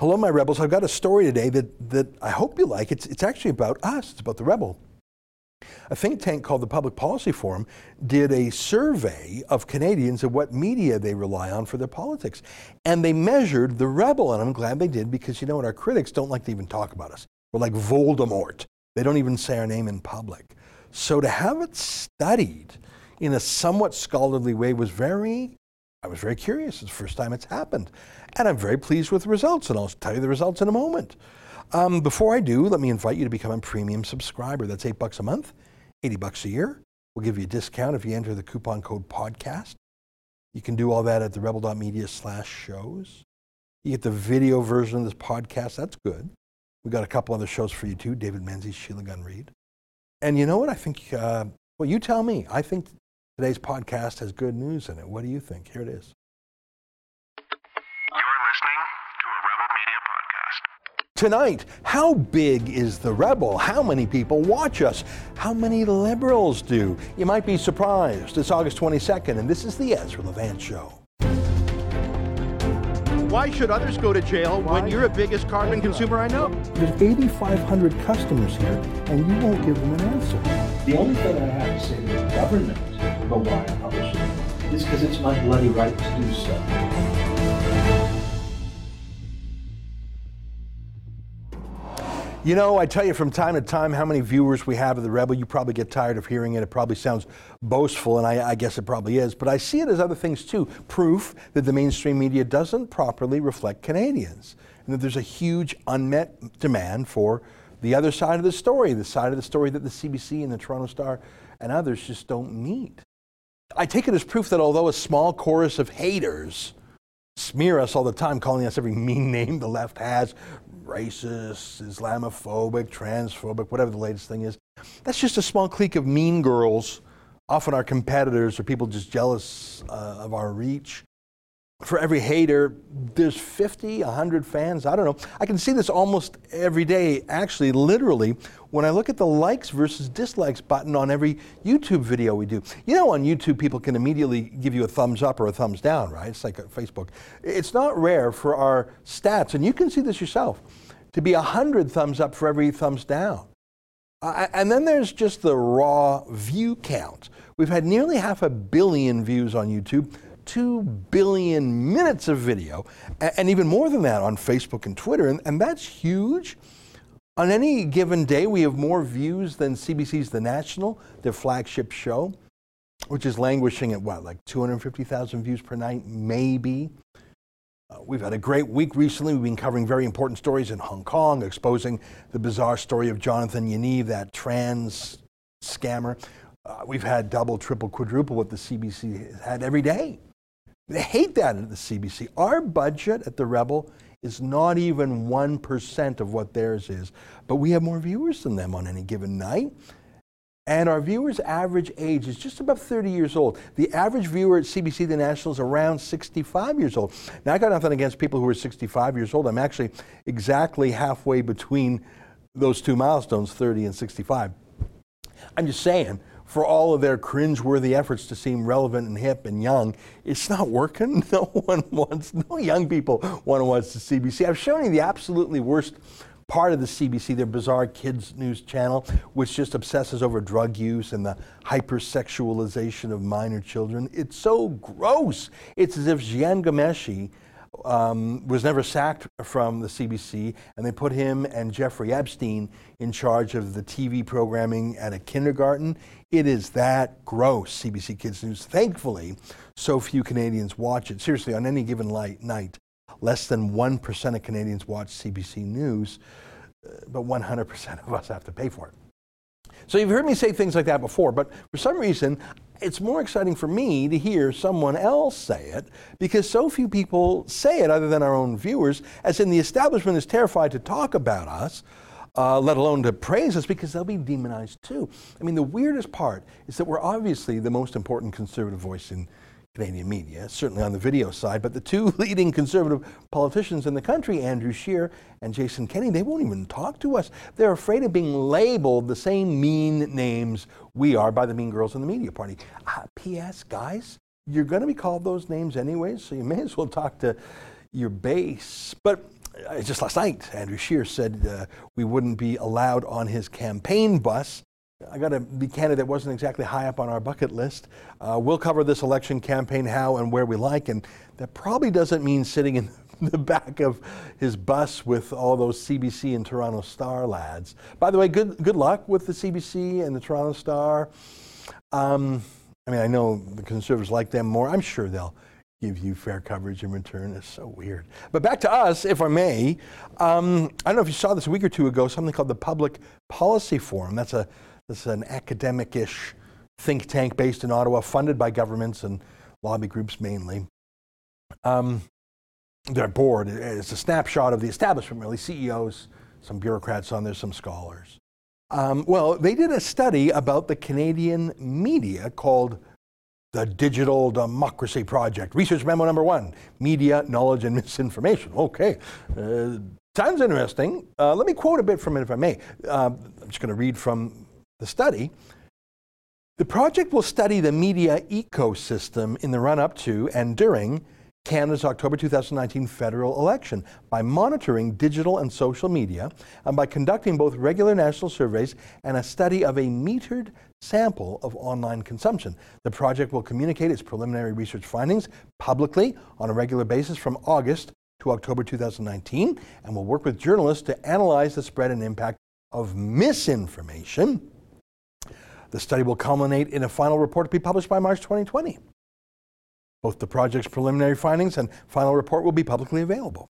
Hello, my rebels. I've got a story today that, that I hope you like. It's, it's actually about us, it's about the rebel. A think tank called the Public Policy Forum did a survey of Canadians of what media they rely on for their politics. And they measured the rebel, and I'm glad they did because you know what? Our critics don't like to even talk about us. We're like Voldemort. They don't even say our name in public. So to have it studied in a somewhat scholarly way was very, I was very curious. It's the first time it's happened. And I'm very pleased with the results, and I'll tell you the results in a moment. Um, before I do, let me invite you to become a premium subscriber. That's eight bucks a month, 80 bucks a year. We'll give you a discount if you enter the coupon code podcast. You can do all that at the rebel.media slash shows. You get the video version of this podcast. That's good. We've got a couple other shows for you too. David Menzies, Sheila Gunn Reid. And you know what? I think, uh, well, you tell me. I think today's podcast has good news in it. What do you think? Here it is. You're listening to a Rebel Media podcast. Tonight, how big is the Rebel? How many people watch us? How many liberals do? You might be surprised. It's August 22nd, and this is the Ezra Levant Show. Why should others go to jail Why? when you're the biggest carbon consumer I know? There's 8,500 customers here, and you won't give them an answer. The only thing I have to say to the government about why I publish it is because it's my bloody right to do so. You know, I tell you from time to time how many viewers we have of The Rebel. You probably get tired of hearing it. It probably sounds boastful, and I, I, guess it probably is. But I see it as other things too proof that the mainstream media doesn't properly reflect Canadians, and that there's a huge unmet demand for the other side of the story, the side of the story that the CBC and the Toronto Star and others just don't meet. I take it as proof that although a small chorus of haters smear us all the time, calling us every mean name the left has, racist, Islamophobic, transphobic, whatever the latest thing is. That's just a small clique of mean girls, often our competitors or people just jealous uh, of our reach. For every hater, there's 50, 100 fans. I don't know. I can see this almost every day, actually, literally, when I look at the likes versus dislikes button on every YouTube video we do. You know, on YouTube, people can immediately give you a thumbs up or a thumbs down, right? It's like Facebook. It's not rare for our stats, and you can see this yourself, to be 100 thumbs up for every thumbs down. Uh, and then there's just the raw view count. We've had nearly half a billion views on YouTube. 2 billion minutes of video, and even more than that on Facebook and Twitter, and, and that's huge. On any given day, we have more views than CBC's The National, their flagship show, which is languishing at what, like 250,000 views per night, maybe. Uh, we've had a great week recently. We've been covering very important stories in Hong Kong, exposing the bizarre story of Jonathan Yaniv, that trans scammer. Uh, we've had double, triple, quadruple what the CBC has had every day. They hate that at the CBC. Our budget at the Rebel is not even 1% of what theirs is, but we have more viewers than them on any given night. And our viewers' average age is just about 30 years old. The average viewer at CBC The National is around 65 years old. Now, I got nothing against people who are 65 years old. I'm actually exactly halfway between those two milestones, 30 and 65. I'm just saying, for all of their cringe-worthy efforts to seem relevant and hip and young, it's not working. No one wants, no young people want to watch the CBC. I've shown you the absolutely worst part of the CBC, their bizarre kids news channel, which just obsesses over drug use and the hypersexualization of minor children. It's so gross. It's as if Jian Ghomeshi um, was never sacked from the CBC, and they put him and Jeffrey Epstein in charge of the TV programming at a kindergarten. It is that gross, CBC Kids News. Thankfully, so few Canadians watch it. Seriously, on any given light, night, less than 1% of Canadians watch CBC News, uh, but 100% of us have to pay for it. So you've heard me say things like that before, but for some reason, it's more exciting for me to hear someone else say it because so few people say it other than our own viewers, as in the establishment is terrified to talk about us. Uh, let alone to praise us because they'll be demonized too. I mean, the weirdest part is that we're obviously the most important conservative voice in Canadian media, certainly on the video side, but the two leading conservative politicians in the country, Andrew Scheer and Jason Kenney, they won't even talk to us. They're afraid of being labeled the same mean names we are by the mean girls in the media party. Uh, P.S. Guys, you're going to be called those names anyways, so you may as well talk to your base. But uh, just last night, Andrew Scheer said uh, we wouldn't be allowed on his campaign bus. I got to be candid, that wasn't exactly high up on our bucket list. Uh, we'll cover this election campaign how and where we like, and that probably doesn't mean sitting in the back of his bus with all those CBC and Toronto Star lads. By the way, good, good luck with the CBC and the Toronto Star. Um, I mean, I know the Conservatives like them more. I'm sure they'll give you fair coverage in return. It's so weird. But back to us, if I may. Um, I don't know if you saw this a week or two ago, something called the Public Policy Forum. That's a that's an academic-ish think tank based in Ottawa, funded by governments and lobby groups mainly. Um, their board is a snapshot of the establishment, really, CEOs, some bureaucrats on there, some scholars. Um, well, they did a study about the Canadian media called the Digital Democracy Project. Research memo number one media, knowledge, and misinformation. Okay. Uh, sounds interesting. Uh, let me quote a bit from it, if I may. Uh, I'm just going to read from the study. The project will study the media ecosystem in the run up to and during Canada's October 2019 federal election by monitoring digital and social media and by conducting both regular national surveys and a study of a metered sample of online consumption. The project will communicate its preliminary research findings publicly on a regular basis from August to October 2019 and will work with journalists to analyze the spread and impact of misinformation. The study will culminate in a final report to be published by March 2020. Both the project's preliminary findings and final report will be publicly available.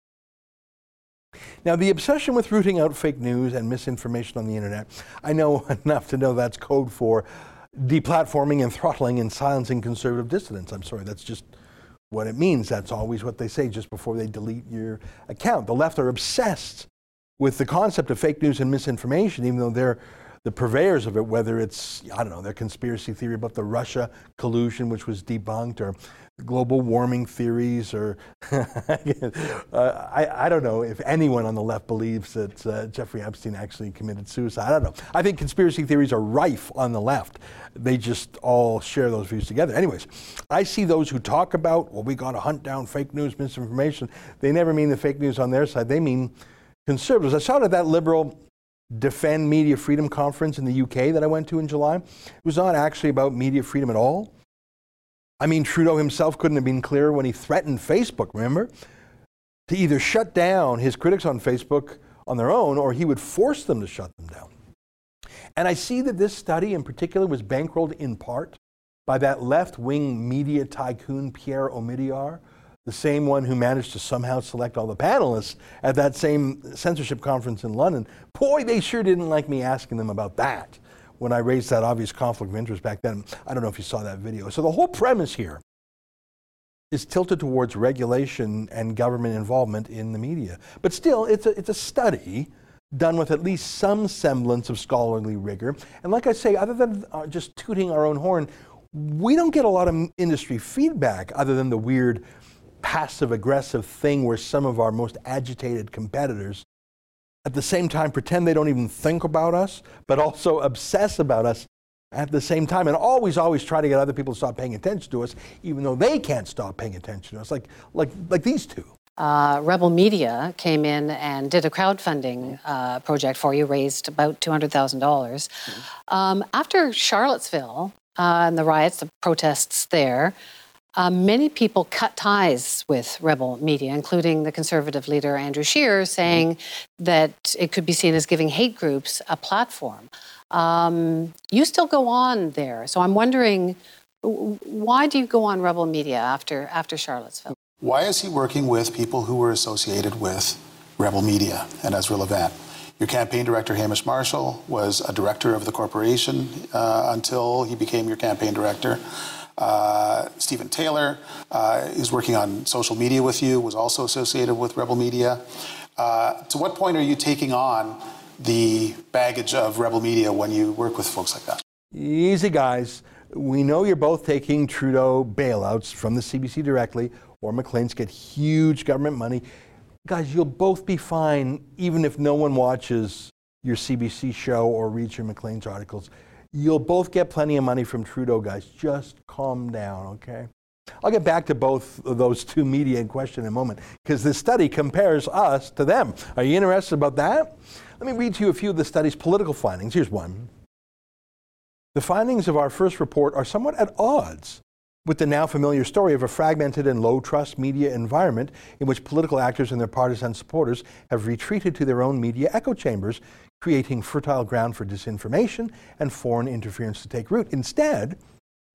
Now, the obsession with rooting out fake news and misinformation on the internet, I know enough to know that's code for deplatforming and throttling and silencing conservative dissidents. I'm sorry, that's just what it means. That's always what they say just before they delete your account. The left are obsessed with the concept of fake news and misinformation, even though they're the purveyors of it, whether it's, I don't know, their conspiracy theory about the Russia collusion, which was debunked, or global warming theories, or uh, I, I, don't know if anyone on the left believes that uh, Jeffrey Epstein actually committed suicide. I don't know. I think conspiracy theories are rife on the left. They just all share those views together. Anyways, I see those who talk about, well, we got to hunt down fake news, misinformation. They never mean the fake news on their side. They mean conservatives. I at that liberal Defend Media Freedom conference in the UK that I went to in July. It was not actually about media freedom at all. I mean, Trudeau himself couldn't have been clearer when he threatened Facebook, remember? To either shut down his critics on Facebook on their own or he would force them to shut them down. And I see that this study in particular was bankrolled in part by that left wing media tycoon Pierre Omidyar, the same one who managed to somehow select all the panelists at that same censorship conference in London. Boy, they sure didn't like me asking them about that when I raised that obvious conflict of interest back then. I don't know if you saw that video. So the whole premise here is tilted towards regulation and government involvement in the media. But still, it's a, it's a study done with at least some semblance of scholarly rigor. And like I say, other than uh, just tooting our own horn, we don't get a lot of industry feedback other than the weird passive aggressive thing where some of our most agitated competitors at the same time pretend they don't even think about us, but also obsess about us at the same time and always always try to get other people to stop paying attention to us even though they can't stop paying attention to us like like like these two uh, Rebel Media came in and did a crowdfunding uh, project for you, raised about $200,000. Mm-hmm. Um, after Charlottesville uh, and the riots, the protests there, uh, many people cut ties with rebel media, including the conservative leader Andrew Scheer, saying that it could be seen as giving hate groups a platform. Um, you still go on there, so I'm wondering why do you go on rebel media after after Charlottesville? Why is he working with people who were associated with rebel media and Ezra Levant? Your campaign director, Hamish Marshall, was a director of the corporation uh, until he became your campaign director. Uh, Stephen Taylor uh, is working on social media with you, was also associated with Rebel Media. Uh, to what point are you taking on the baggage of Rebel Media when you work with folks like that? Easy, guys. We know you're both taking Trudeau bailouts from the CBC directly, or Maclean's get huge government money. Guys, you'll both be fine even if no one watches your CBC show or reads your Maclean's articles. You'll both get plenty of money from Trudeau, guys. Just calm down, okay? I'll get back to both of those two media in question in a moment because this study compares us to them. Are you interested about that? Let me read to you a few of the study's political findings. Here's one. The findings of our first report are somewhat at odds with the now familiar story of a fragmented and low trust media environment in which political actors and their partisan supporters have retreated to their own media echo chambers, creating fertile ground for disinformation and foreign interference to take root. Instead,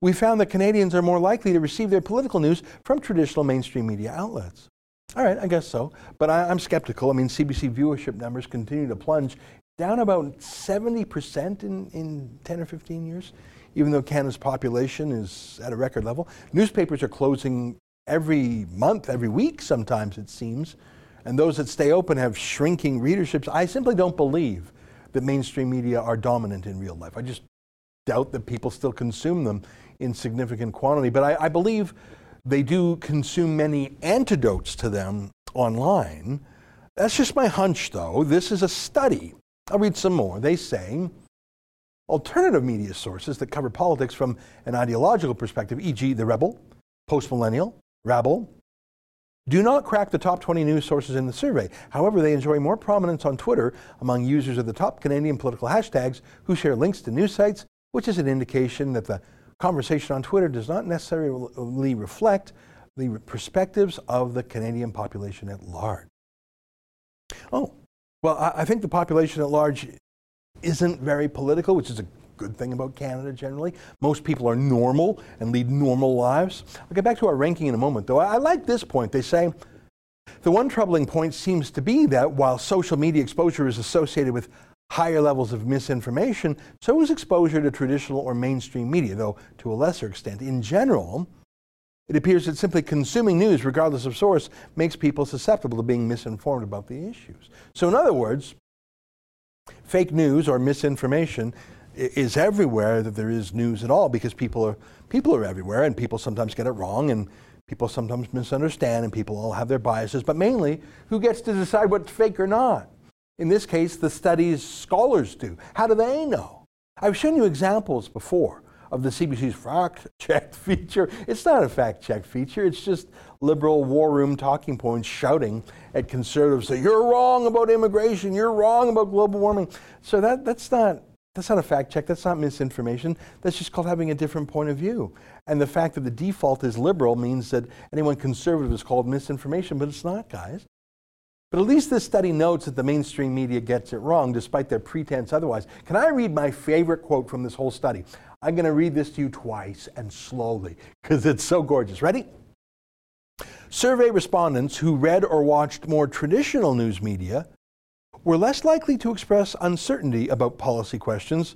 we found that Canadians are more likely to receive their political news from traditional mainstream media outlets. All right, I guess so. But I, am skeptical. I mean, CBC viewership numbers continue to plunge down about 70% in, in 10 or 15 years, even though Canada's population is at a record level. Newspapers are closing every month, every week, sometimes it seems. And those that stay open have shrinking readerships. I simply don't believe that mainstream media are dominant in real life. I just doubt that people still consume them in significant quantity. But I, I believe they do consume many antidotes to them online. That's just my hunch, though. This is a study. I'll read some more. They say alternative media sources that cover politics from an ideological perspective, e.g., The Rebel, Postmillennial, Rabble, do not crack the top 20 news sources in the survey. However, they enjoy more prominence on Twitter among users of the top Canadian political hashtags who share links to news sites, which is an indication that the conversation on Twitter does not necessarily reflect the perspectives of the Canadian population at large. Oh, well, I, think the population at large isn't very political, which is a good thing about Canada generally. Most people are normal and lead normal lives. I'll get back to our ranking in a moment, though. I, I like this point. They say the one troubling point seems to be that while social media exposure is associated with higher levels of misinformation, so is exposure to traditional or mainstream media, though to a lesser extent. In general, it appears that simply consuming news, regardless of source, makes people susceptible to being misinformed about the issues. So, in other words, fake news or misinformation is everywhere that there is news at all because people are, people are everywhere and people sometimes get it wrong and people sometimes misunderstand and people all have their biases. But mainly, who gets to decide what's fake or not? In this case, the study's scholars do. How do they know? I've shown you examples before of the CBC's fact check feature. It's not a fact check feature, it's just liberal war room talking points shouting at conservatives that you're wrong about immigration, you're wrong about global warming. So that, that's not. That's not a fact check. That's not misinformation. That's just called having a different point of view. And the fact that the default is liberal means that anyone conservative is called misinformation, but it's not, guys. But at least this study notes that the mainstream media gets it wrong, despite their pretense otherwise. Can I read my favorite quote from this whole study? I'm going to read this to you twice and slowly because it's so gorgeous. Ready? Survey respondents who read or watched more traditional news media were less likely to express uncertainty about policy questions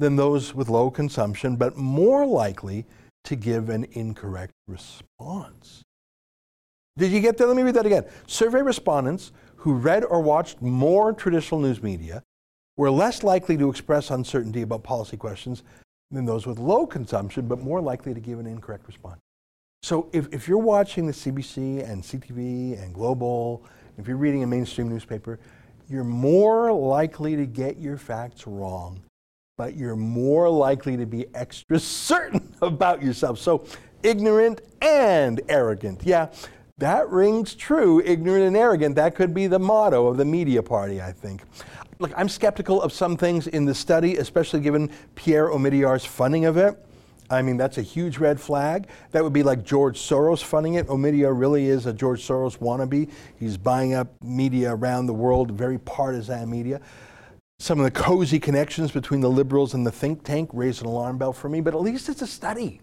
than those with low consumption, but more likely to give an incorrect response. Did you get that? Let me read that again. Survey respondents who read or watched more traditional news media were less likely to express uncertainty about policy questions than those with low consumption, but more likely to give an incorrect response. So if, if you're watching the CBC and CTV and Global, if you're reading a mainstream newspaper, you're more likely to get your facts wrong, but you're more likely to be extra certain about yourself. So ignorant and arrogant. Yeah, that rings true, ignorant and arrogant. That could be the motto of the media party, I think. Look, I'm skeptical of some things in the study, especially given Pierre Omidyar's funding of it. I mean, that's a huge red flag. That would be like George Soros funding it. Omidyar really is a George Soros wannabe. He's buying up media around the world, very partisan media. Some of the cozy connections between the liberals and the think tank raise an alarm bell for me, but at least it's a study.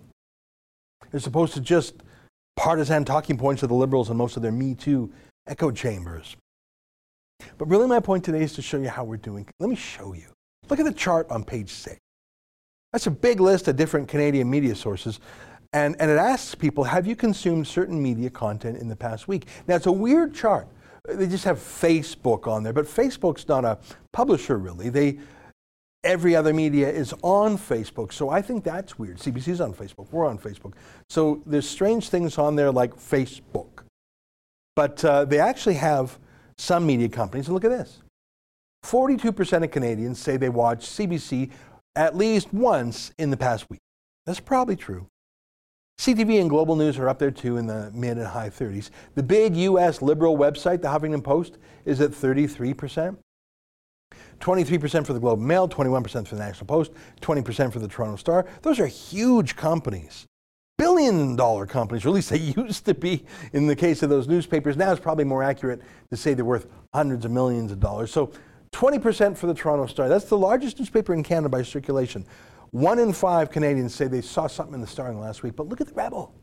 As opposed to just partisan talking points of the liberals and most of their Me Too echo chambers. But really, my point today is to show you how we're doing. Let me show you. Look at the chart on page six. That's a big list of different Canadian media sources. And, and it asks people, have you consumed certain media content in the past week? Now, it's a weird chart. They just have Facebook on there, but Facebook's not a publisher, really. They, every other media is on Facebook. So I think that's weird. CBC's on Facebook. We're on Facebook. So there's strange things on there like Facebook. But uh, they actually have some media companies. And look at this 42% of Canadians say they watch CBC at least once in the past week. That's probably true. CTV and Global News are up there too in the mid and high 30s. The big US liberal website, the Huffington Post, is at 33%. 23% for the Globe and Mail, 21% for the National Post, 20% for the Toronto Star. Those are huge companies. Billion dollar companies, or at least they used to be in the case of those newspapers. Now it's probably more accurate to say they're worth hundreds of millions of dollars. So 20% for the Toronto Star. That's the largest newspaper in Canada by circulation. One in five Canadians say they saw something in the Star in the last week. But look at the Rebel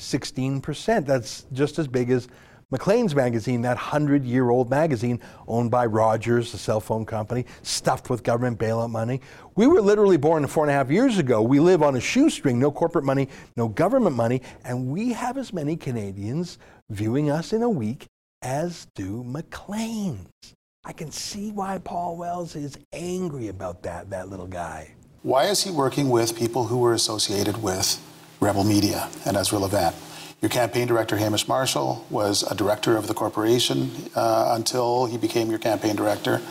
16%. That's just as big as Maclean's magazine, that 100 year old magazine owned by Rogers, the cell phone company, stuffed with government bailout money. We were literally born four and a half years ago. We live on a shoestring, no corporate money, no government money, and we have as many Canadians viewing us in a week as do Maclean's. I can see why Paul Wells is angry about that, that little guy. Why is he working with people who were associated with Rebel Media and Ezra Levant? Your campaign director, Hamish Marshall, was a director of the corporation uh, until he became your campaign director.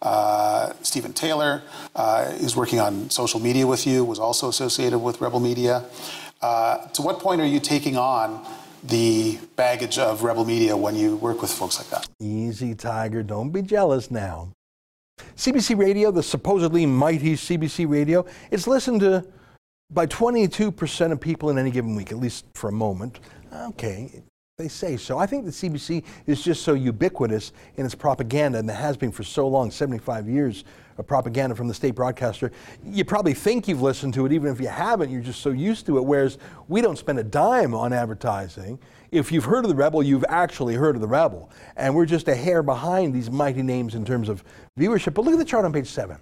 Uh, Stephen Taylor uh, is working on social media with you, was also associated with Rebel Media. Uh, to what point are you taking on the baggage of Rebel Media when you work with folks like that? Easy, Tiger. Don't be jealous now. CBC Radio, the supposedly mighty CBC Radio, it's listened to by 22% of people in any given week, at least for a moment. Okay, they say so. I think the CBC is just so ubiquitous in its propaganda, and it has been for so long 75 years propaganda from the state broadcaster. You probably think you've listened to it, even if you haven't, you're just so used to it. Whereas we don't spend a dime on advertising. If you've heard of the Rebel, you've actually heard of the Rebel. And we're just a hair behind these mighty names in terms of viewership. But look at the chart on page seven.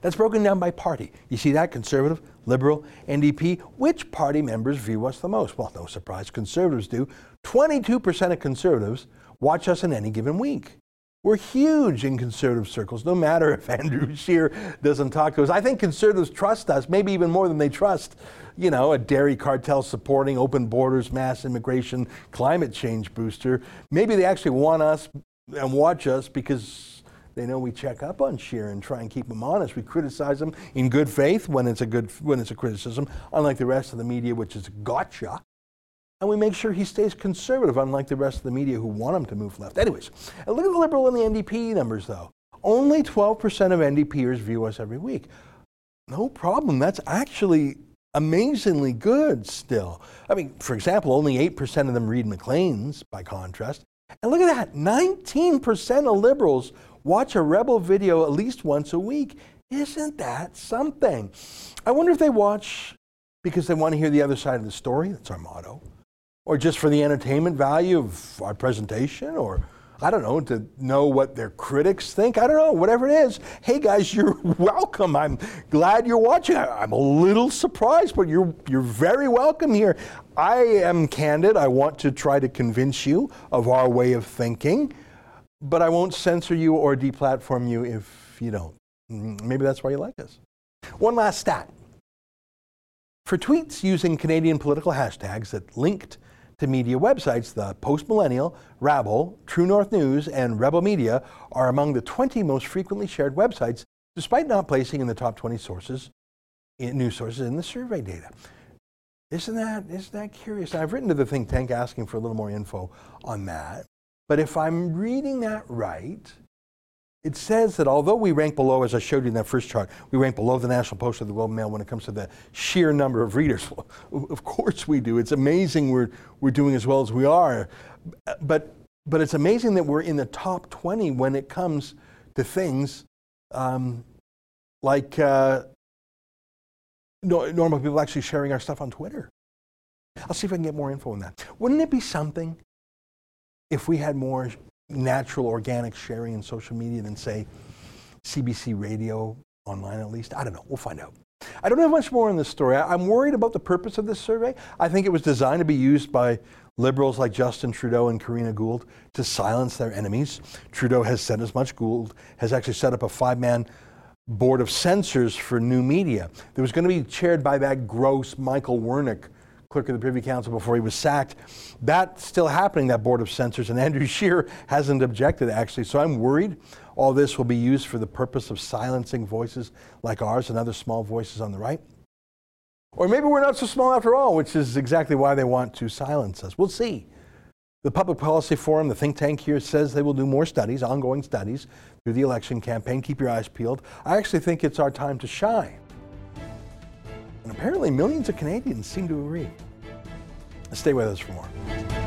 That's broken down by party. You see that? Conservative, Liberal, NDP. Which party members view us the most? Well, no surprise, Conservatives do. 22% of Conservatives watch us in any given week. We're huge in conservative circles, no matter if Andrew Scheer doesn't talk to us. I think conservatives trust us, maybe even more than they trust, you know, a dairy cartel supporting open borders, mass immigration, climate change booster. Maybe they actually want us and watch us because they know we check up on Scheer and try and keep him honest. We criticize him in good faith when it's a good when it's a criticism, unlike the rest of the media, which is gotcha. And we make sure he stays conservative, unlike the rest of the media who want him to move left. Anyways, look at the Liberal and the NDP numbers, though. Only 12% of NDPers view us every week. No problem. That's actually amazingly good still. I mean, for example, only 8% of them read Maclean's, by contrast. And look at that 19% of liberals watch a Rebel video at least once a week. Isn't that something? I wonder if they watch because they want to hear the other side of the story. That's our motto. Or just for the entertainment value of our presentation, or I don't know, to know what their critics think. I don't know, whatever it is. Hey guys, you're welcome. I'm glad you're watching. I'm a little surprised, but you're, you're very welcome here. I am candid. I want to try to convince you of our way of thinking but I won't censor you or deplatform you if you don't. Mm, maybe that's why you like us. One last stat. For tweets using Canadian political hashtags that linked to media websites, the Post Millennial, Rabble, True North News, and Rebel Media are among the 20 most frequently shared websites, despite not placing in the top 20 sources, news sources in the survey data. Isn't that, isn't that curious? I've written to the think tank asking for a little more info on that. But if I'm reading that right, it says that although we rank below, as I showed you in that first chart, we rank below the National Post or the Globe and Mail when it comes to the sheer number of readers. Of course we do. It's amazing we're, we're doing as well as we are. But, but it's amazing that we're in the top 20 when it comes to things um, like uh, normal people actually sharing our stuff on Twitter. I'll see if I can get more info on that. Wouldn't it be something if we had more natural, organic sharing in social media than, say, CBC radio, online at least? I don't know. We'll find out. I don't have much more on this story. I'm worried about the purpose of this survey. I think it was designed to be used by liberals like Justin Trudeau and Karina Gould to silence their enemies. Trudeau has said as much. Gould has actually set up a five man board of censors for new media. There was going to be chaired by that gross Michael Wernick clerk of the Privy Council before he was sacked. That's still happening, that board of censors, and Andrew Scheer hasn't objected, actually. So I'm worried all this will be used for the purpose of silencing voices like ours and other small voices on the right. Or maybe we're not so small after all, which is exactly why they want to silence us. We'll see. The Public Policy Forum, the think tank here, says they will do more studies, ongoing studies, through the election campaign. Keep your eyes peeled. I actually think it's our time to shine. Apparently, millions of Canadians seem to agree. Stay with us for more.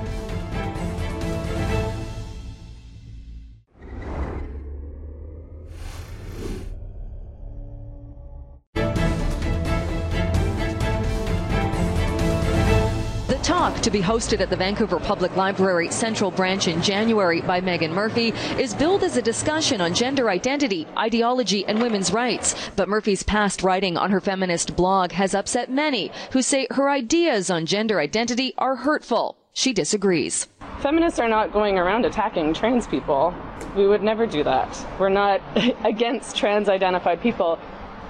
To be hosted at the Vancouver Public Library Central Branch in January by Meghan Murphy, is billed as a discussion on gender identity, ideology, and women's rights. But Murphy's past writing on her feminist blog has upset many who say her ideas on gender identity are hurtful. She disagrees. Feminists are not going around attacking trans people. We would never do that. We're not against trans identified people.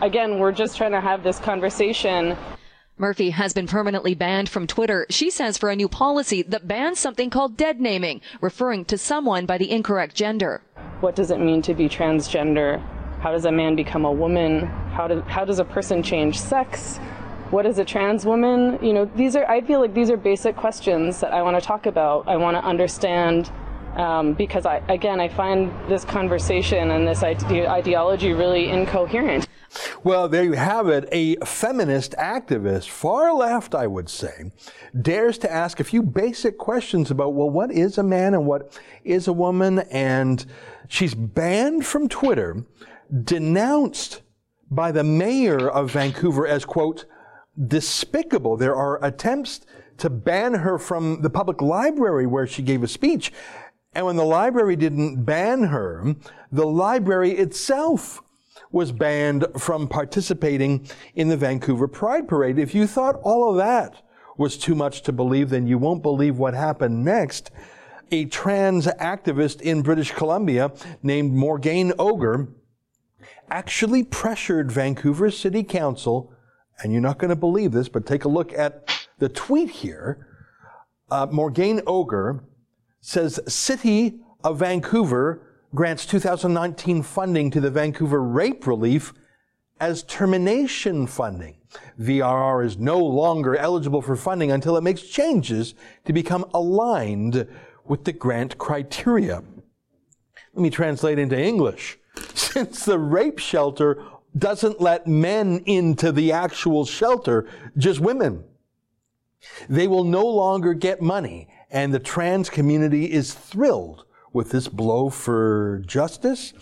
Again, we're just trying to have this conversation Murphy has been permanently banned from Twitter, she says, for a new policy that bans something called dead naming, referring to someone by the incorrect gender. What does it mean to be transgender? How does a man become a woman? How, do, how does a person change sex? What is a trans woman? You know, these are, I feel like these are basic questions that I want to talk about. I want to understand um, because, I, again, I find this conversation and this ide- ideology really incoherent. Well, there you have it. A feminist activist, far left, I would say, dares to ask a few basic questions about, well, what is a man and what is a woman? And she's banned from Twitter, denounced by the mayor of Vancouver as, quote, despicable. There are attempts to ban her from the public library where she gave a speech. And when the library didn't ban her, the library itself was banned from participating in the Vancouver Pride Parade. If you thought all of that was too much to believe, then you won't believe what happened next. A trans activist in British Columbia named Morgane Oger actually pressured Vancouver City Council, and you're not going to believe this, but take a look at the tweet here. Uh, Morgane Oger says, City of Vancouver grants 2019 funding to the Vancouver Rape Relief as termination funding. VRR is no longer eligible for funding until it makes changes to become aligned with the grant criteria. Let me translate into English. Since the rape shelter doesn't let men into the actual shelter, just women, they will no longer get money, and the trans community is thrilled with this blow for justice.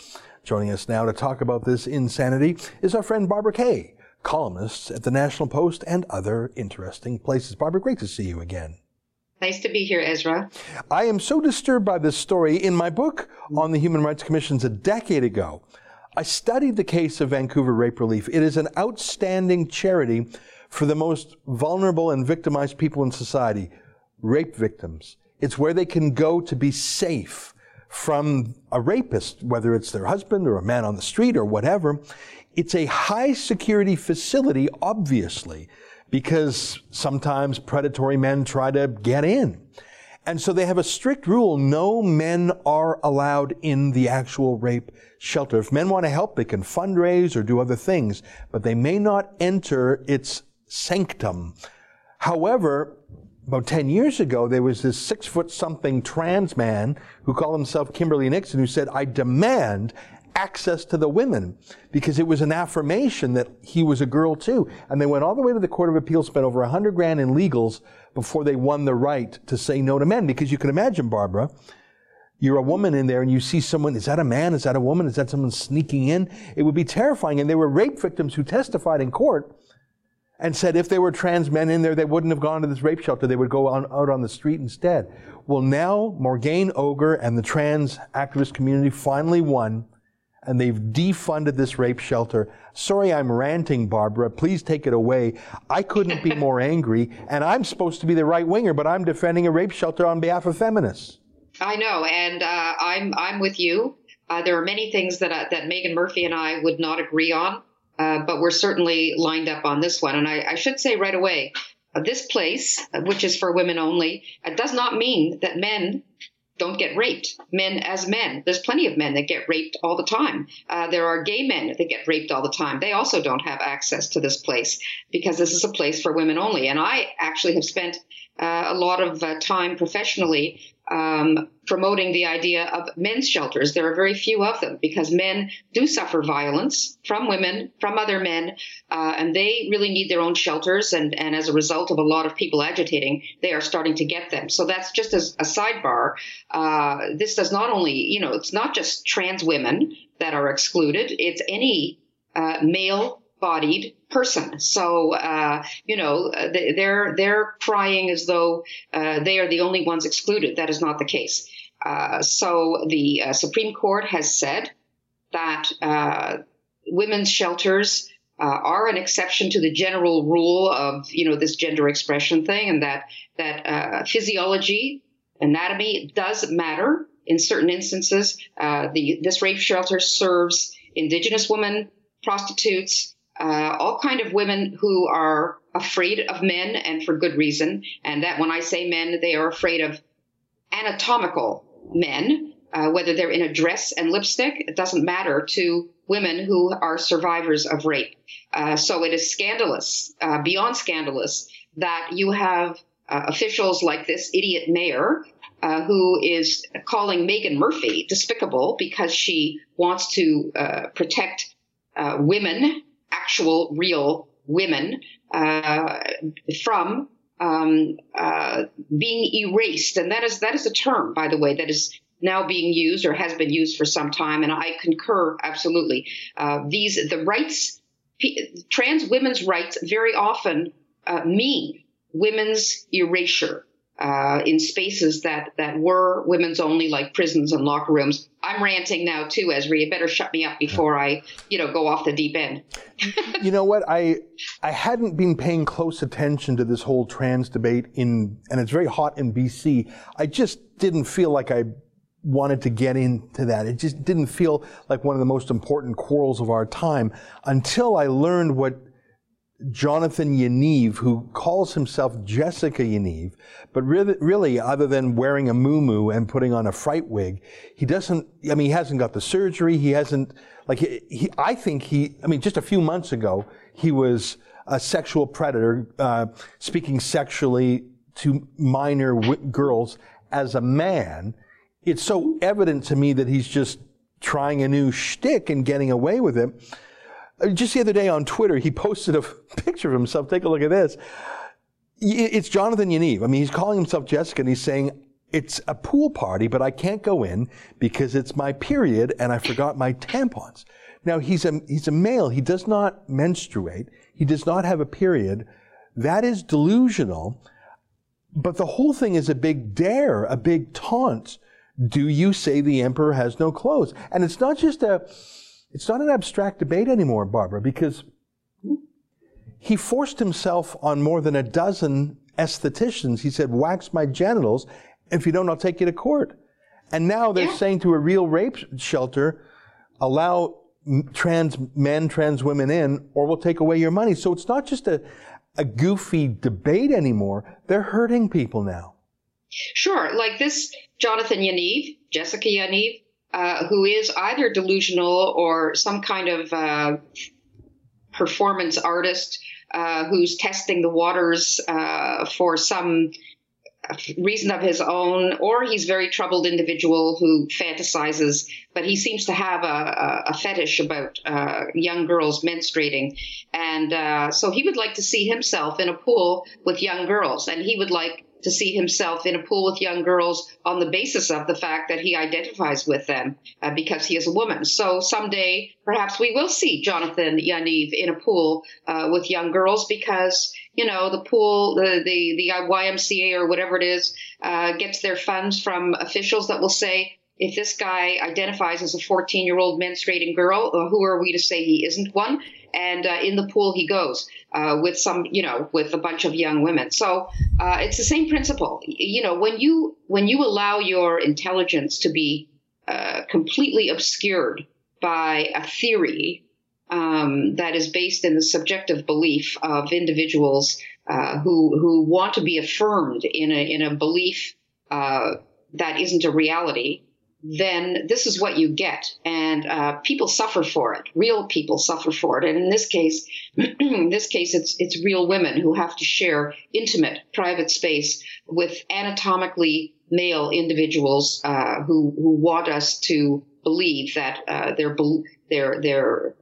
Joining us now to talk about this insanity is our friend Barbara Kay, columnist at the National Post and other interesting places. Barbara, great to see you again. Nice to be here, Ezra. I am so disturbed by this story. In my book on the Human Rights Commissions a decade ago, I studied the case of Vancouver Rape Relief. It is an outstanding charity for the most vulnerable and victimized people in society, rape victims. It's where they can go to be safe from a rapist, whether it's their husband or a man on the street or whatever. It's a high security facility, obviously, because sometimes predatory men try to get in. And so they have a strict rule. No men are allowed in the actual rape shelter. If men want to help, they can fundraise or do other things, but they may not enter its sanctum. However, about 10 years ago, there was this six foot something trans man who called himself Kimberly Nixon who said, I demand access to the women because it was an affirmation that he was a girl too. And they went all the way to the Court of Appeal, spent over a hundred grand in legals before they won the right to say no to men. Because you can imagine, Barbara, you're a woman in there and you see someone, is that a man? Is that a woman? Is that someone sneaking in? It would be terrifying. And there were rape victims who testified in court and said if there were trans men in there, they wouldn't have gone to this rape shelter. They would go on, out on the street instead. Well, now Morgane Oger and the trans activist community finally won, and they've defunded this rape shelter. Sorry, I'm ranting, Barbara. Please take it away. I couldn't be more angry, and I'm supposed to be the right winger, but I'm defending a rape shelter on behalf of feminists. I know, and uh, I'm I'm with you. Uh, there are many things that uh, that Meghan Murphy and I would not agree on. Uh, but we're certainly lined up on this one. And I, I should say right away, uh, this place, uh, which is for women only, does not mean that men don't get raped. Men as men. There's plenty of men that get raped all the time. Uh, there are gay men that get raped all the time. They also don't have access to this place because this is a place for women only. And I actually have spent uh, a lot of uh, time professionally um, promoting the idea of men's shelters. There are very few of them because men do suffer violence from women, from other men, uh, and they really need their own shelters. And, and as a result of a lot of people agitating, they are starting to get them. So that's just as a sidebar. Uh, this does not only, you know, it's not just trans women that are excluded, it's any uh, male bodied person. So, uh, you know, uh, they're, they're crying as though uh, they are the only ones excluded. That is not the case. Uh, so the uh, Supreme Court has said that uh, women's shelters are an exception to the general rule of, you know, this gender expression thing and that, that physiology, anatomy does matter in certain instances. the, this rape shelter serves indigenous women, prostitutes, uh, all kind of women who are afraid of men and for good reason. And that when I say men, they are afraid of anatomical men, uh, whether they're in a dress and lipstick, it doesn't matter to women who are survivors of rape. Uh, so it is scandalous, uh, beyond scandalous, that you have uh, officials like this idiot mayor uh, who is calling Meghan Murphy despicable because she wants to uh, protect women actual real women uh, from um, uh, being erased, and that is that is a term, by the way, that is now being used or has been used for some time, and I concur absolutely. Uh, these the rights, trans women's rights, very often uh, mean women's erasure uh, in spaces that that were women's only, like prisons and locker rooms. I'm ranting now too, Ezra. You better shut me up before I, you know, go off the deep end. you know what? I I hadn't been paying close attention to this whole trans debate in, and it's very hot in BC. I just didn't feel like I wanted to get into that. It just didn't feel like one of the most important quarrels of our time until I learned what Jonathan Yaniv, who calls himself Jessica Yaniv, but really, really, other than wearing a moo and putting on a fright wig, he doesn't, I mean, he hasn't got the surgery. He hasn't, like, he, he I think he, I mean, just a few months ago, he was a sexual predator, uh, speaking sexually to minor w- girls as a man. It's so evident to me that he's just trying a new shtick and getting away with it. Just the other day on Twitter, he posted a picture of himself. Take a look at this. It's Jonathan Yaniv. I mean, he's calling himself Jessica and he's saying, it's a pool party, but I can't go in because it's my period and I forgot my tampons. Now, he's a, he's a male. He does not menstruate. He does not have a period. That is delusional. But the whole thing is a big dare, a big taunt. Do you say the emperor has no clothes? And it's not just a, it's not an abstract debate anymore, Barbara, because he forced himself on more than a dozen estheticians. He said, wax my genitals. If you don't, I'll take you to court. And now they're yeah. saying to a real rape shelter, allow trans men, trans women in, or we'll take away your money. So it's not just a, a goofy debate anymore. They're hurting people now. Sure. Like this Jonathan Yaniv, Jessica Yaniv, uh, who is either delusional or some kind of uh, performance artist uh, who's testing the waters uh, for some reason of his own, or he's very troubled individual who fantasizes, but he seems to have a, a fetish about uh, young girls menstruating, and uh, so he would like to see himself in a pool with young girls, and he would like to see himself in a pool with young girls on the basis of the fact that he identifies with them uh, because he is a woman. So someday, perhaps we will see Jonathan Yaniv in a pool uh, with young girls because you know the pool, the the, the YMCA or whatever it is, uh, gets their funds from officials that will say. If this guy identifies as a 14 year old menstruating girl, uh, who are we to say he isn't one? And uh, in the pool he goes uh, with some, you know, with a bunch of young women. So uh, it's the same principle. You know, when you when you allow your intelligence to be uh, completely obscured by a theory um, that is based in the subjective belief of individuals uh, who who want to be affirmed in a in a belief uh, that isn't a reality, then this is what you get. And uh, people suffer for it. Real people suffer for it. And in this case, in this case, it's, it's real women who have to share intimate, private space with anatomically male individuals uh, who, who want us to believe that uh, their, their, their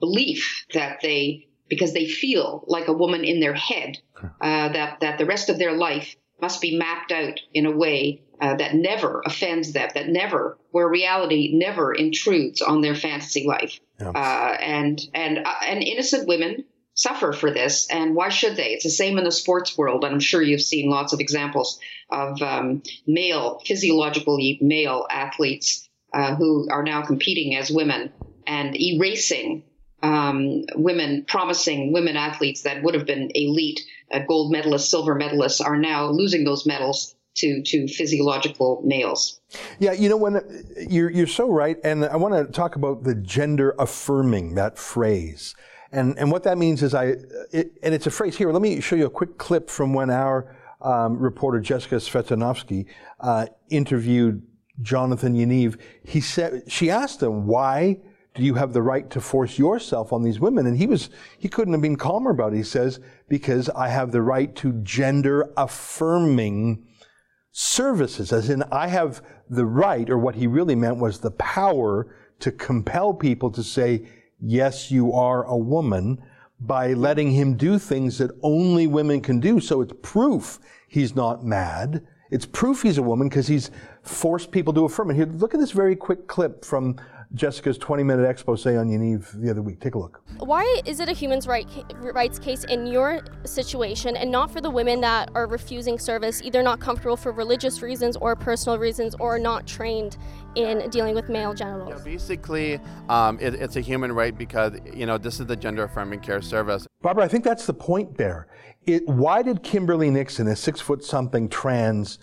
belief that they, because they feel like a woman in their head, uh, that, that the rest of their life must be mapped out in a way uh, that never offends them, that never, where reality never intrudes on their fantasy life. Yeah. Uh, and and uh, and innocent women suffer for this, and why should they? It's the same in the sports world. I'm sure you've seen lots of examples of um, male, physiologically male athletes uh, who are now competing as women and erasing um, women, promising women athletes that would have been elite uh, gold medalists, silver medalists, are now losing those medals to to physiological males. Yeah, you know when you're you're so right, and I want to talk about the gender affirming that phrase, and and what that means is I, it, and it's a phrase here. Let me show you a quick clip from when our um, reporter Jessica Swietoniowski uh, interviewed Jonathan Yaniv. He said she asked him why you have the right to force yourself on these women? And he was, he couldn't have been calmer about it. He says, because I have the right to gender affirming services, as in I have the right, or what he really meant was the power to compel people to say, yes, you are a woman by letting him do things that only women can do. So it's proof he's not mad. It's proof he's a woman because he's forced people to affirm it. Here, look at this very quick clip from Jessica's 20 minute expose on Yaniv the other week. Take a look. Why is it a human rights case in your situation and not for the women that are refusing service, either not comfortable for religious reasons or personal reasons or not trained in dealing with male genitals? Yeah, basically, um, it, it's a human right because, you know, this is the gender affirming care service. Barbara, I think that's the point there. It, why did Kimberly Nixon, a six foot something trans,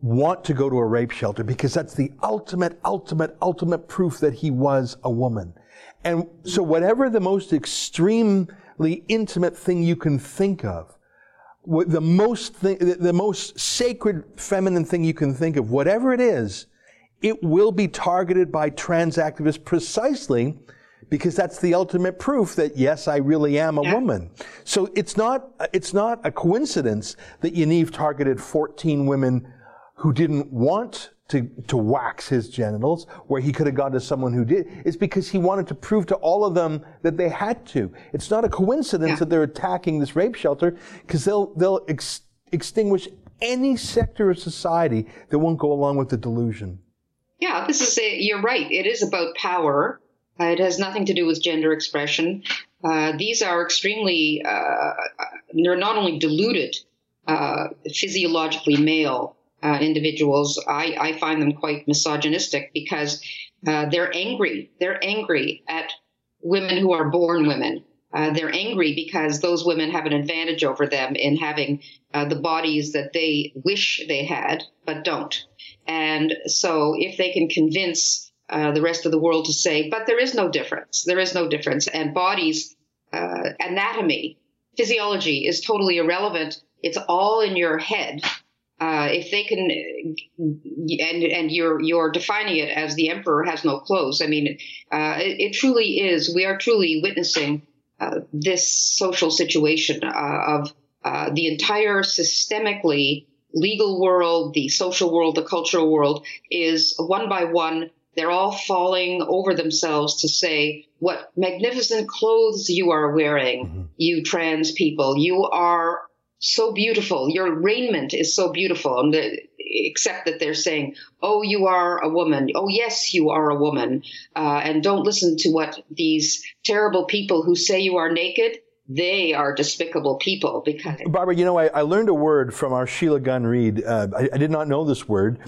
want to go to a rape shelter because that's the ultimate, ultimate, ultimate proof that he was a woman. And so whatever the most extremely intimate thing you can think of, the most thing, the most sacred feminine thing you can think of, whatever it is, it will be targeted by trans activists precisely because that's the ultimate proof that yes, I really am a yeah. woman. So it's not, it's not a coincidence that Yaniv targeted 14 women who didn't want to, to wax his genitals, where he could have gone to someone who did. It's because he wanted to prove to all of them that they had to. It's not a coincidence yeah. that they're attacking this rape shelter, because they'll, they'll ex- extinguish any sector of society that won't go along with the delusion. Yeah, this is a, you're right. It is about power. Uh, it has nothing to do with gender expression. Uh, these are extremely, uh, they're not only deluded, uh, physiologically male, uh, individuals, I, I, find them quite misogynistic because uh, they're angry. They're angry at women who are born women. Uh, they're angry because those women have an advantage over them in having uh, the bodies that they wish they had but don't. And so, if they can convince uh, the rest of the world to say, but there is no difference, there is no difference, and bodies, uh, anatomy, physiology is totally irrelevant. It's all in your head uh, if they can, and and you're you're defining it as the emperor has no clothes. I mean, uh, it, it, truly is. We are truly witnessing uh, this social situation uh, of uh, the entire systemically legal world, the social world, the cultural world is one by one. They're all falling over themselves to say what magnificent clothes you are wearing, mm-hmm. you trans people. You are so beautiful. Your raiment is so beautiful. And the, except that they're saying, "Oh, you are a woman. Oh, yes, you are a woman," uh, and don't listen to what these terrible people who say you are naked. They are despicable people because. Barbara, you know, I, I learned a word from our Sheila Gunn Reid. Uh, I, I, did not know this word,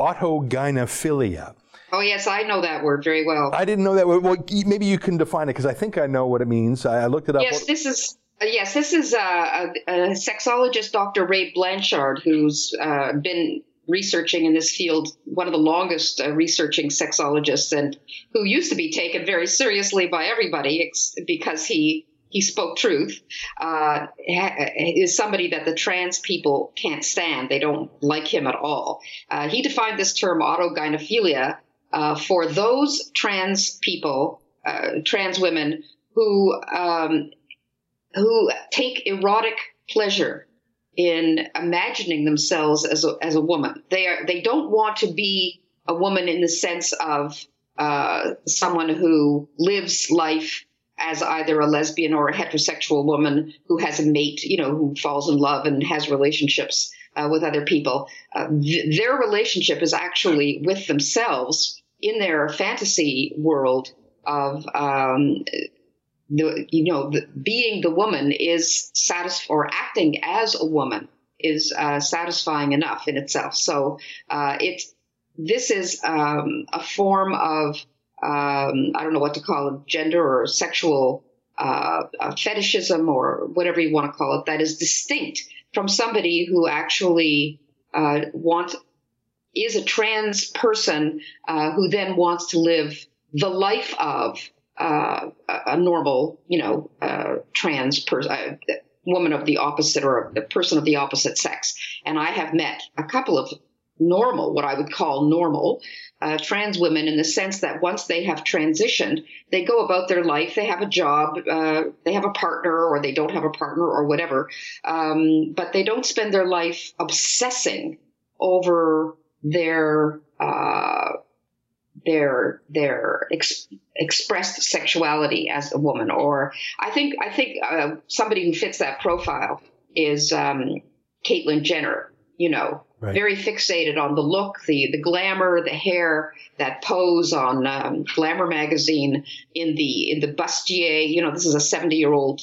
autogynephilia. Oh yes, I know that word very well. I didn't know that. Word. Well, maybe you can define it because I think I know what it means. I, I looked it up. Yes, this is yes, this is a, a, a, sexologist, Dr. Ray Blanchard, who's uh, been researching in this field, one of the longest uh, researching sexologists, and who used to be taken very seriously by everybody ex- because he he spoke truth, uh, is somebody that the trans people can't stand. They don't like him at all. Uh, he defined this term autogynephilia uh, for those trans people, uh, trans women who um, who take erotic pleasure in imagining themselves as a, as a woman. They are they don't want to be a woman in the sense of uh, someone who lives life as either a lesbian or a heterosexual woman who has a mate, you know, who falls in love and has relationships uh, with other people. Uh, th- their relationship is actually with themselves in their fantasy world of um, the you know the, being the woman is satisfying or acting as a woman is uh, satisfying enough in itself. So uh, it's this is um, a form of um, I don't know what to call it, gender or sexual uh, uh, fetishism or whatever you want to call it, that is distinct from somebody who actually uh, wants is a trans person uh, who then wants to live the life of uh, a normal, you know, uh, trans person woman of the opposite or a person of the opposite sex. And I have met a couple of normal, what I would call normal, uh, trans women in the sense that once they have transitioned, they go about their life, they have a job, uh, they have a partner, or they don't have a partner, or whatever, um, but they don't spend their life obsessing over their uh, their their ex- expressed sexuality as a woman. Or I think I think uh, somebody who fits that profile is um, Caitlyn Jenner. You know, Right. Very fixated on the look, the the glamour, the hair, that pose on um, Glamour magazine in the in the bustier. You know, this is a seventy year old,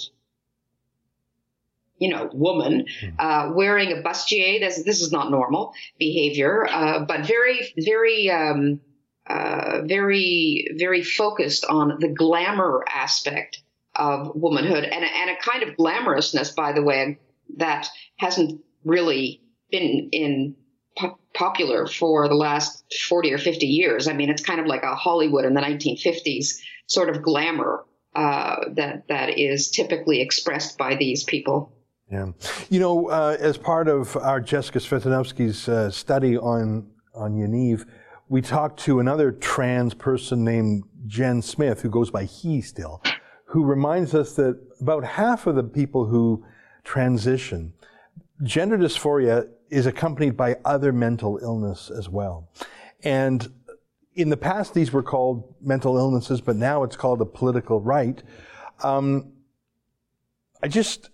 you know, woman hmm. uh, wearing a bustier. This this is not normal behavior, uh, but very very. Um, uh, very, very focused on the glamour aspect of womanhood and, and a kind of glamorousness, by the way, that hasn't really been in po- popular for the last 40 or 50 years. I mean, it's kind of like a Hollywood in the 1950s sort of glamour uh, that that is typically expressed by these people. Yeah, you know, uh, as part of our Jessica Swietoniowski's uh, study on on Yaniv, we talked to another trans person named Jen Smith, who goes by he still, who reminds us that about half of the people who transition, gender dysphoria is accompanied by other mental illness as well. And in the past, these were called mental illnesses, but now it's called a political right. Um, I just,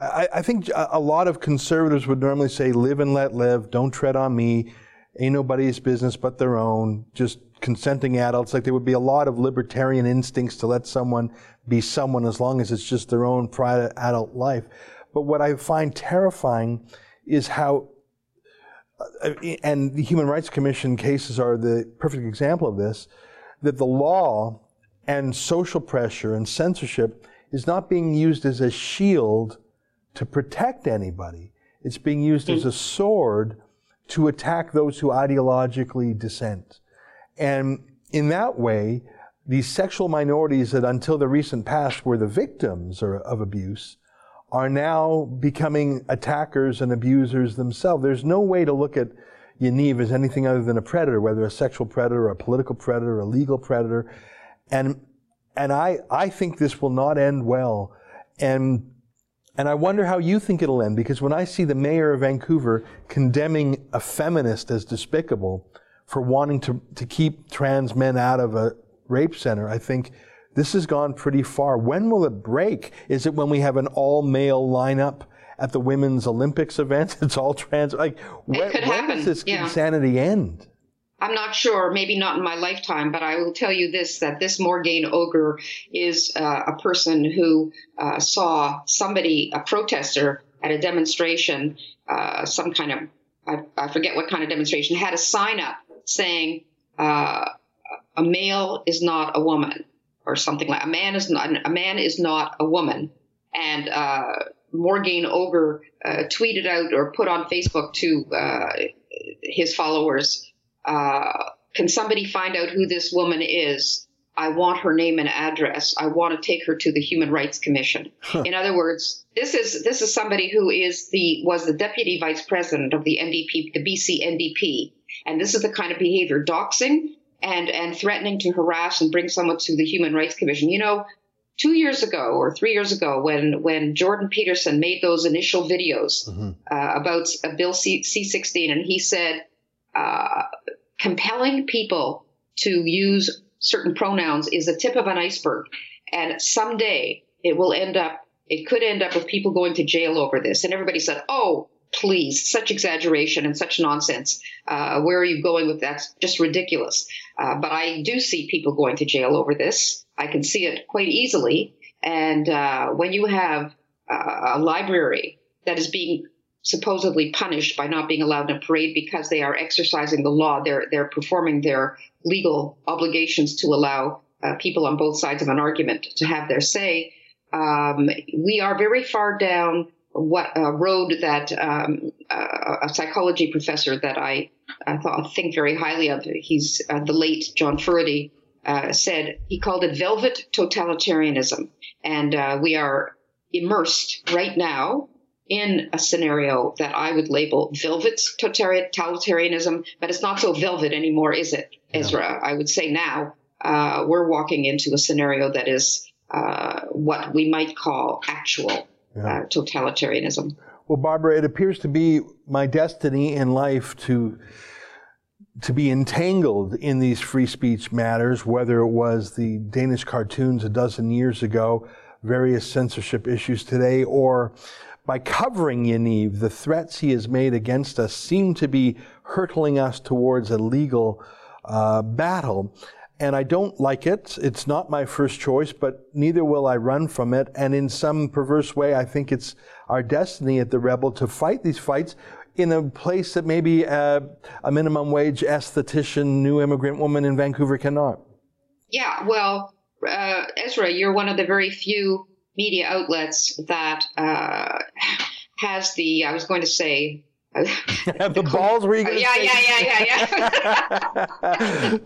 I, I, think a lot of conservatives would normally say, live and let live, don't tread on me, ain't nobody's business but their own, just consenting adults. Like there would be a lot of libertarian instincts to let someone be someone as long as it's just their own private adult life. But what I find terrifying is how, uh, and the Human Rights Commission cases are the perfect example of this, that the law and social pressure and censorship is not being used as a shield to protect anybody. It's being used as a sword to attack those who ideologically dissent. And in that way, these sexual minorities that until the recent past were the victims of abuse are now becoming attackers and abusers themselves. There's no way to look at Yaniv as anything other than a predator, whether a sexual predator, a political predator, a legal predator. And, and I, I think this will not end well. And, and I wonder how you think it'll end, because when I see the mayor of Vancouver condemning a feminist as despicable for wanting to, to keep trans men out of a rape center, I think, this has gone pretty far. When will it break? Is it when we have an all male lineup at the women's Olympics event? It's all trans. Like, when, when does this yeah. insanity end? I'm not sure, maybe not in my lifetime, but I will tell you this that this Morgane Oger is uh, a person who uh, saw somebody, a protester at a demonstration, uh, some kind of, I, I, forget what kind of demonstration, had a sign up saying, uh, a male is not a woman or something like a man is not a man is not a woman. And uh, Morgane Oger uh, tweeted out or put on Facebook to his followers, uh, "Can somebody find out who this woman is? I want her name and address. I want to take her to the Human Rights Commission. In other words, this is this is somebody who is the was the deputy vice president of the NDP, the BC NDP, and this is the kind of behavior doxing and and threatening to harass and bring someone to the Human Rights Commission. You know, two years ago or three years ago, when when Jordan Peterson made those initial videos Mm-hmm. uh, about uh, Bill C sixteen, and he said uh, compelling people to use certain pronouns is the tip of an iceberg, and someday it will end up. It could end up with people going to jail over this, and everybody said, "Oh." Please, such exaggeration and such nonsense. Uh, where are you going with that? It's just ridiculous. Uh, but I do see people going to jail over this. I can see it quite easily. And uh, when you have uh, a library that is being supposedly punished by not being allowed in a parade because they are exercising the law, they're they're performing their legal obligations to allow uh, people on both sides of an argument to have their say. Um, we are very far down what a road that um, uh, a psychology professor that I, I thought think very highly of. He's uh, the late John Furedy uh, said he called it velvet totalitarianism, and uh, we are immersed right now in a scenario that I would label velvet totalitarianism, but it's not so velvet anymore, is it, Ezra? I would say now uh, we're walking into a scenario that is uh, what we might call actual uh, totalitarianism. Well, Barbara, it appears to be my destiny in life to to be entangled in these free speech matters, whether it was the Danish cartoons a dozen years ago, various censorship issues today, or by covering Yaniv, the threats he has made against us seem to be hurtling us towards a legal uh, battle. And I don't like it. It's not my first choice, but neither will I run from it. And in some perverse way, I think it's our destiny at the Rebel to fight these fights in a place that maybe uh, a minimum wage esthetician, new immigrant woman in Vancouver cannot. Yeah, well, uh, Ezra, you're one of the very few media outlets that uh, has the, I was going to say, Have the balls where you going to yeah, yeah, yeah, yeah, yeah.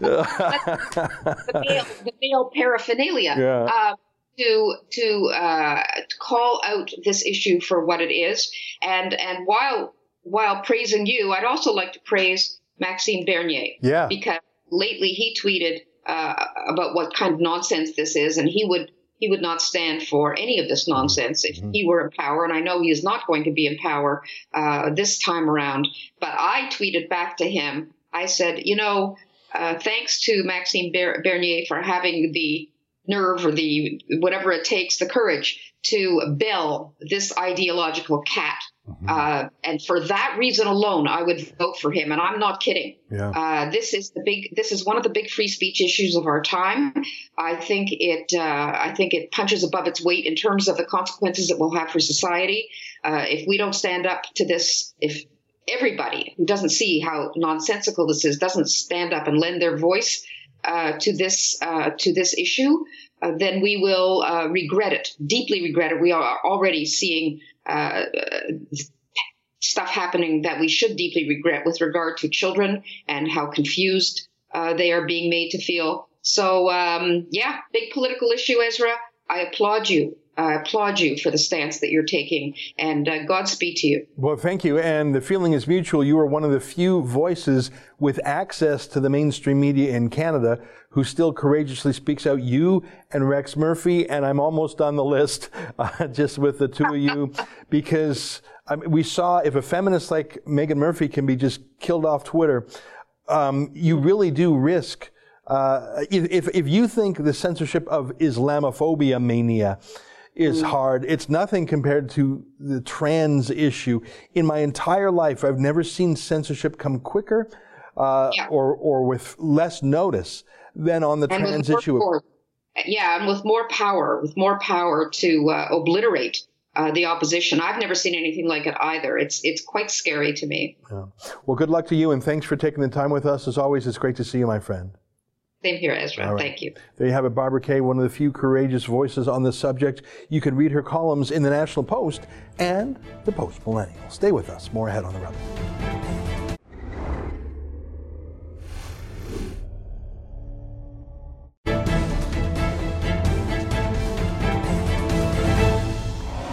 the, male, the male paraphernalia. Yeah. Uh, to to uh, to call out this issue for what it is, and and while while praising you, I'd also like to praise Maxime Bernier. Yeah. Because lately he tweeted uh, about what kind of nonsense this is, and he would he would not stand for any of this nonsense if he were in power. And I know he is not going to be in power uh, this time around. But I tweeted back to him. I said, you know, uh, thanks to Maxime Ber- Bernier for having the nerve or the whatever it takes, the courage to bell this ideological cat. Uh, and for that reason alone, I would vote for him. And I'm not kidding. Yeah. Uh, this is the big. This is one of the big free speech issues of our time. I think it. Uh, I think it punches above its weight in terms of the consequences it will have for society. Uh, if we don't stand up to this, if everybody who doesn't see how nonsensical this is doesn't stand up and lend their voice uh, to this uh, to this issue, uh, then we will uh, regret it, deeply regret it. We are already seeing uh, stuff happening that we should deeply regret with regard to children and how confused uh, they are being made to feel. So, um, yeah, big political issue, Ezra. I applaud you. I applaud you for the stance that you're taking, and uh, Godspeed to you. Well, thank you. And the feeling is mutual. You are one of the few voices with access to the mainstream media in Canada who still courageously speaks out. You and Rex Murphy, and I'm almost on the list uh, just with the two of you, because I mean, we saw if a feminist like Meghan Murphy can be just killed off Twitter, um, you really do risk. Uh, if, if you think the censorship of Islamophobia mania is hard. It's nothing compared to the trans issue. In my entire life, I've never seen censorship come quicker uh, Yeah. or, or with less notice than on the And trans issue. more, yeah, and with more power, with more power to uh, obliterate uh, the opposition. I've never seen anything like it either. It's it's quite scary to me. Well, good luck to you, and thanks for taking the time with us. As always, it's great to see you, my friend. Same here, Ezra. Right. Thank you. There you have it, Barbara Kay, one of the few courageous voices on this subject. You can read her columns in the National Post and the Post Millennial. Stay with us. More ahead on the Rebel.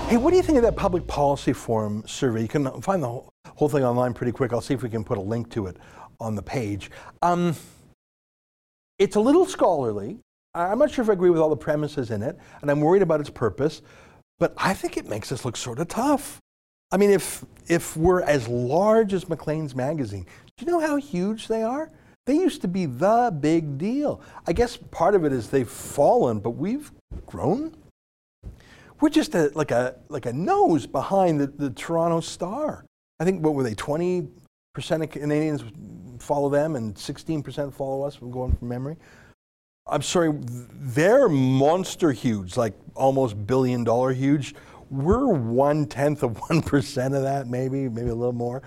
Hey, what do you think of that public policy forum survey? You can find the whole thing online pretty quick. I'll see if we can put a link to it on the page. Um, it's a little scholarly. I'm not sure if I agree with all the premises in it, and I'm worried about its purpose, but I think it makes us look sort of tough. I mean, if, if we're as large as Maclean's magazine, do you know how huge they are? They used to be the big deal. I guess part of it is they've fallen, but we've grown. We're just a, like, a, like a nose behind the, the Toronto Star. I think, what were they, 20% of Canadians follow them and 16% follow us, I'm going from memory. I'm sorry, they're monster huge, like almost billion dollar huge. We're one tenth of 1% of that, maybe, maybe a little more.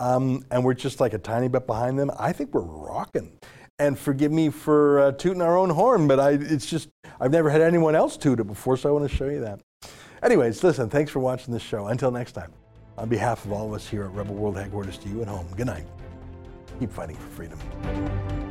Um, and we're just like a tiny bit behind them. I think we're rocking. And forgive me for uh, tooting our own horn, but I, it's just, I've never had anyone else toot it before, so I want to show you that. Anyways, listen, thanks for watching this show. Until next time, on behalf of all of us here at Rebel World Headquarters to you at home, good night. Keep fighting for freedom.